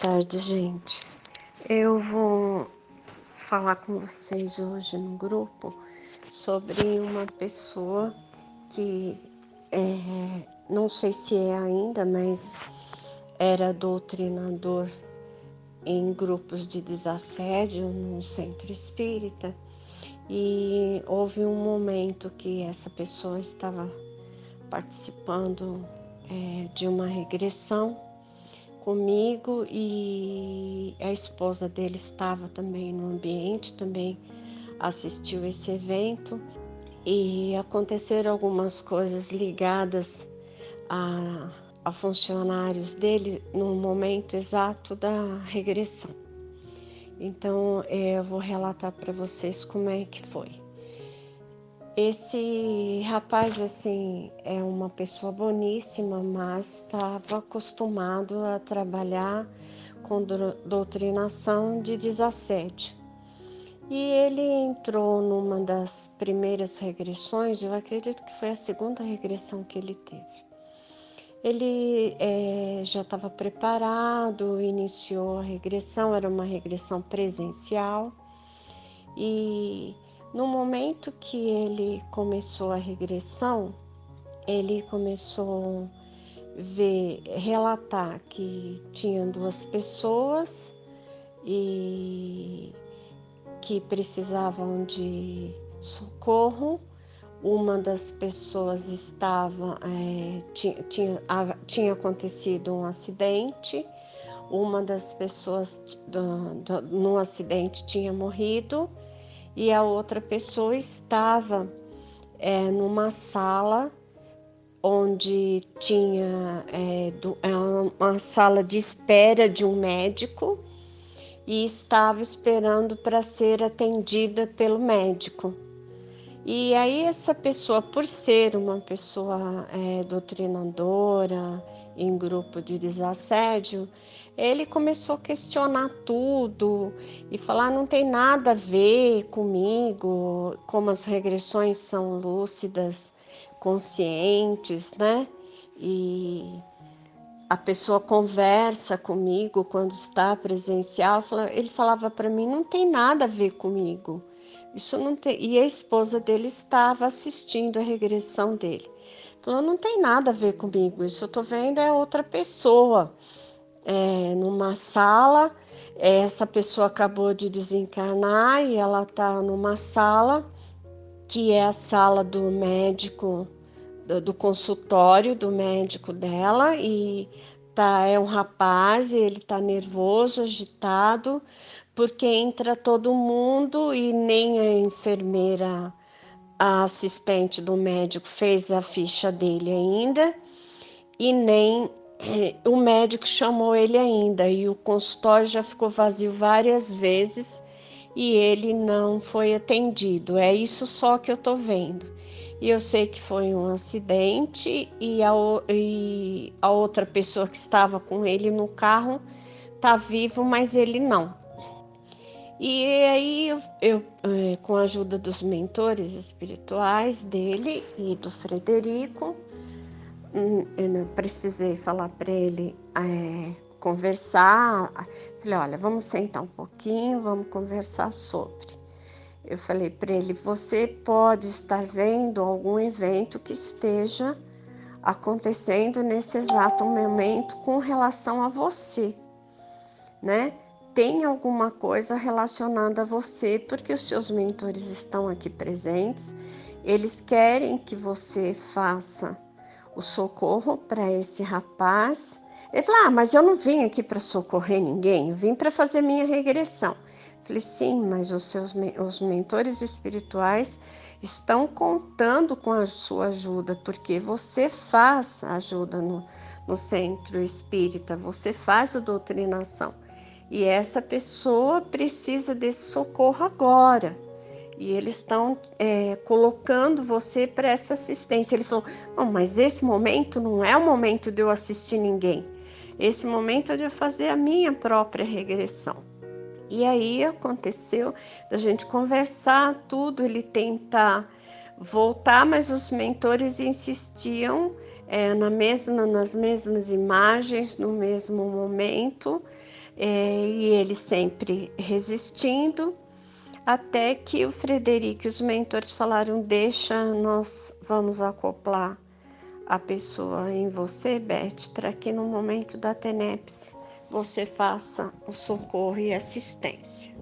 tarde, gente. Eu vou falar com vocês hoje no grupo sobre uma pessoa que é, não sei se é ainda, mas era doutrinador em grupos de desassédio no centro espírita e houve um momento que essa pessoa estava participando é, de uma regressão comigo e a esposa dele estava também no ambiente, também assistiu esse evento e aconteceram algumas coisas ligadas a, a funcionários dele no momento exato da regressão. Então eu vou relatar para vocês como é que foi. Esse rapaz, assim, é uma pessoa boníssima, mas estava acostumado a trabalhar com doutrinação de desassédio. E ele entrou numa das primeiras regressões, eu acredito que foi a segunda regressão que ele teve. Ele é, já estava preparado, iniciou a regressão, era uma regressão presencial, e no momento que ele começou a regressão, ele começou a ver, relatar que tinham duas pessoas e que precisavam de socorro. Uma das pessoas estava é, tinha, tinha, tinha acontecido um acidente. Uma das pessoas do, do, no acidente tinha morrido e a outra pessoa estava é, numa sala onde tinha é, do, é uma sala de espera de um médico e estava esperando para ser atendida pelo médico. E aí essa pessoa, por ser uma pessoa é, doutrinadora em grupo de desassédio, ele começou a questionar tudo e falar não tem nada a ver comigo, como as regressões são lúcidas, conscientes, né? E a pessoa conversa comigo quando está presencial, ele falava para mim não tem nada a ver comigo. Isso não tem. E a esposa dele estava assistindo a regressão dele. Falou: não tem nada a ver comigo. Isso eu estou vendo é outra pessoa é, numa sala. Essa pessoa acabou de desencarnar e ela está numa sala que é a sala do médico, do, do consultório do médico dela e tá é um rapaz, ele tá nervoso, agitado, porque entra todo mundo e nem a enfermeira, a assistente do médico fez a ficha dele ainda e nem o médico chamou ele ainda e o consultório já ficou vazio várias vezes e ele não foi atendido. É isso só que eu tô vendo. E eu sei que foi um acidente e a, e a outra pessoa que estava com ele no carro tá vivo, mas ele não. E aí eu, é, com a ajuda dos mentores espirituais dele e do Frederico, Hum, eu precisei falar para ele é, conversar. Falei, olha, vamos sentar um pouquinho, vamos conversar sobre. Eu falei para ele, você pode estar vendo algum evento que esteja acontecendo nesse exato momento com relação a você, né? Tem alguma coisa relacionada a você, porque os seus mentores estão aqui presentes, eles querem que você faça o socorro para esse rapaz. Ele falou: Ah, mas eu não vim aqui para socorrer ninguém, eu vim para fazer minha regressão. falei: Sim, mas os seus os mentores espirituais estão contando com a sua ajuda, porque você faz ajuda no, no centro espírita, você faz a doutrinação. E essa pessoa precisa desse socorro agora e eles estão é, colocando você para essa assistência. Ele falou: Não, mas esse momento não é o momento de eu assistir ninguém. Esse momento é de eu fazer a minha própria regressão. E aí aconteceu da gente conversar tudo, ele tentar voltar, mas os mentores insistiam é, na mesma, nas mesmas imagens, no mesmo momento é, e ele sempre resistindo, até que o Frederico e os mentores falaram: Deixa, nós vamos acoplar a pessoa em você, Beth, para que no momento da TENEPS você faça o socorro e assistência.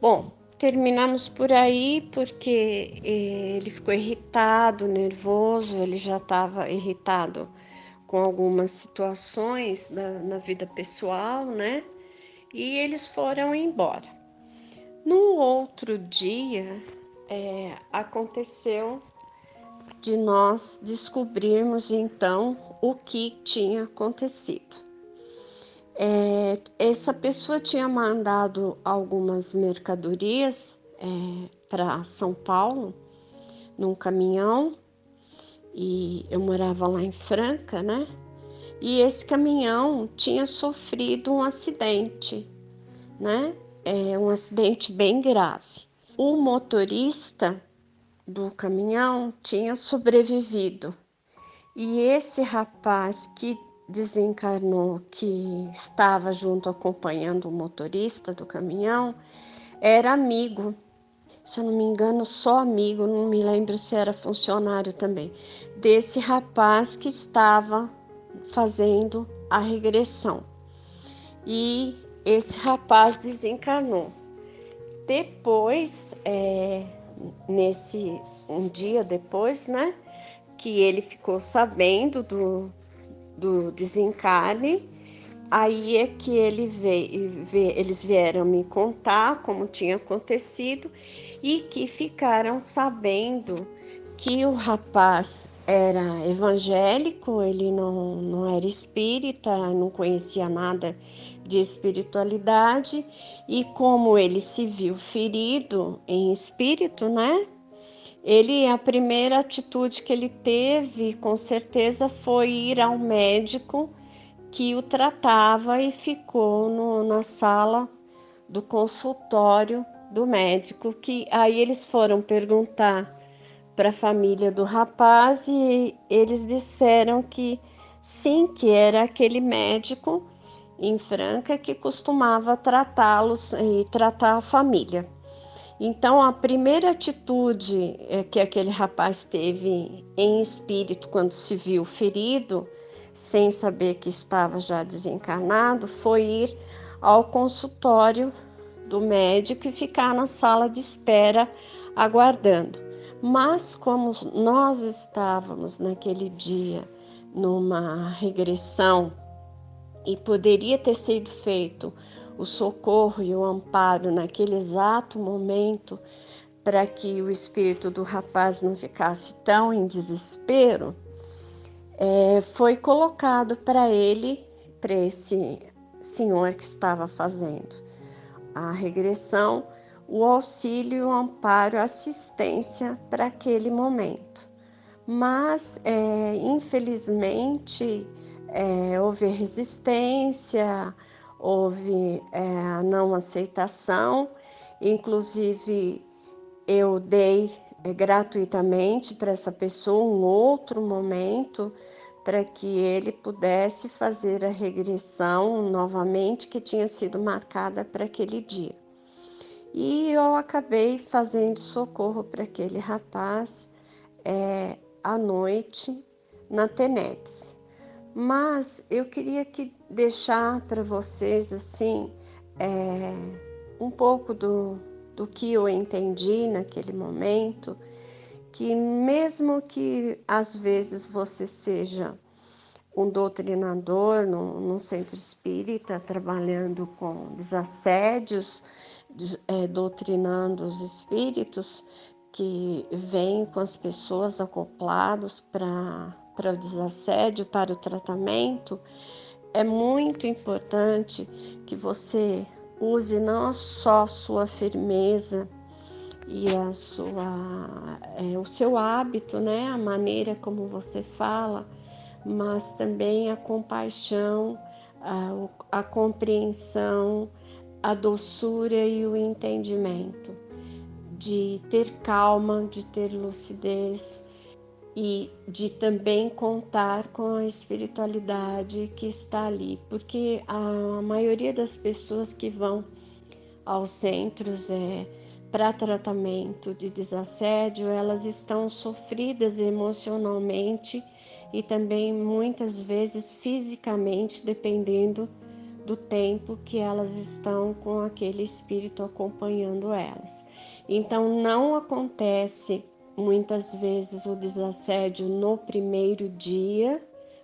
Bom, terminamos por aí porque eh, ele ficou irritado, nervoso, ele já estava irritado com algumas situações da, na vida pessoal, né? E eles foram embora. No outro dia, é, aconteceu de nós descobrirmos então o que tinha acontecido. É, essa pessoa tinha mandado algumas mercadorias é, para São Paulo num caminhão e eu morava lá em Franca, né? E esse caminhão tinha sofrido um acidente, né? É um acidente bem grave. O motorista do caminhão tinha sobrevivido e esse rapaz que desencarnou, que estava junto acompanhando o motorista do caminhão, era amigo. Se eu não me engano, só amigo, não me lembro se era funcionário também, desse rapaz que estava fazendo a regressão. E esse rapaz desencarnou. Depois, é, nesse um dia depois, né, que ele ficou sabendo do, do desencarne. Aí é que ele veio, eles vieram me contar como tinha acontecido e que ficaram sabendo que o rapaz era evangélico, ele não, não era espírita, não conhecia nada de espiritualidade, e como ele se viu ferido em espírito, né? Ele, a primeira atitude que ele teve, com certeza, foi ir ao médico que o tratava e ficou no, na sala do consultório do médico. Que aí eles foram perguntar para a família do rapaz e eles disseram que sim, que era aquele médico em Franca que costumava tratá-los e tratar a família. Então, a primeira atitude é, que aquele rapaz teve em espírito quando se viu ferido, sem saber que estava já desencarnado, foi ir ao consultório do médico e ficar na sala de espera aguardando. Mas, como nós estávamos naquele dia numa regressão e poderia ter sido feito o socorro e o amparo naquele exato momento para que o espírito do rapaz não ficasse tão em desespero, é, foi colocado para ele, para esse senhor que estava fazendo a regressão, o auxílio, o amparo, a assistência para aquele momento. Mas, é, infelizmente, é, houve resistência, houve é, a não aceitação, inclusive eu dei é, gratuitamente para essa pessoa um outro momento para que ele pudesse fazer a regressão novamente que tinha sido marcada para aquele dia. E eu acabei fazendo socorro para aquele rapaz é, à noite na TENEPS. Mas eu queria que deixar para vocês assim é, um pouco do, do que eu entendi naquele momento, que mesmo que às vezes você seja um doutrinador no centro espírita, trabalhando com desassédios, é, doutrinando os espíritos que vêm com as pessoas acoplados para o desassédio, para o tratamento, é muito importante que você use não só sua firmeza e a sua, é, o seu hábito, né, a maneira como você fala, mas também a compaixão, a, a compreensão, a doçura e o entendimento, de ter calma, de ter lucidez, e de também contar com a espiritualidade que está ali, porque a maioria das pessoas que vão aos centros é, para tratamento de desassédio, elas estão sofridas emocionalmente e também muitas vezes fisicamente, dependendo do tempo que elas estão com aquele espírito acompanhando elas. Então não acontece muitas vezes o desassédio no primeiro dia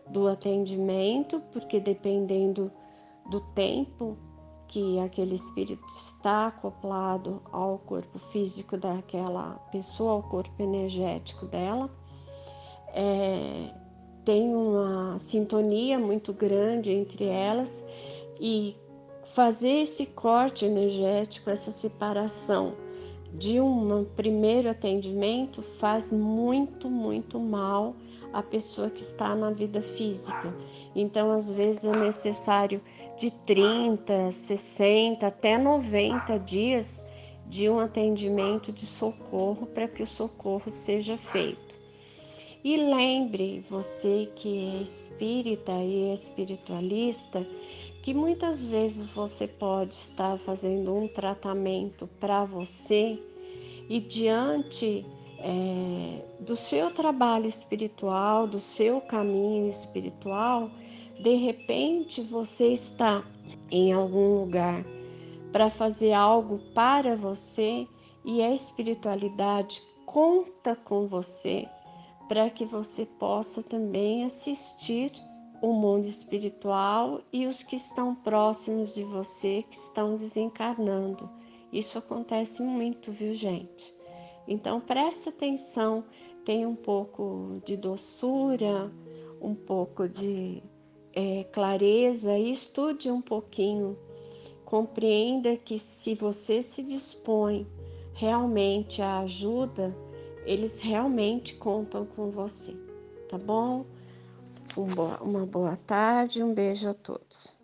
do atendimento, porque dependendo do tempo que aquele espírito está acoplado ao corpo físico daquela pessoa, ao corpo energético dela, é, tem uma sintonia muito grande entre elas e fazer esse corte energético, essa separação de um primeiro atendimento faz muito, muito mal à pessoa que está na vida física. Então, às vezes é necessário de 30, 60, até 90 dias de um atendimento de socorro para que o socorro seja feito. E lembre você que é espírita e espiritualista que muitas vezes você pode estar fazendo um tratamento para você e diante é, do seu trabalho espiritual, do seu caminho espiritual, de repente você está em algum lugar para fazer algo para você e a espiritualidade conta com você para que você possa também assistir o mundo espiritual e os que estão próximos de você que estão desencarnando. Isso acontece muito, viu, gente? Então preste atenção, tenha um pouco de doçura, um pouco de é, clareza e estude um pouquinho. Compreenda que se você se dispõe realmente à ajuda, eles realmente contam com você, tá bom? Uma boa tarde, um beijo a todos.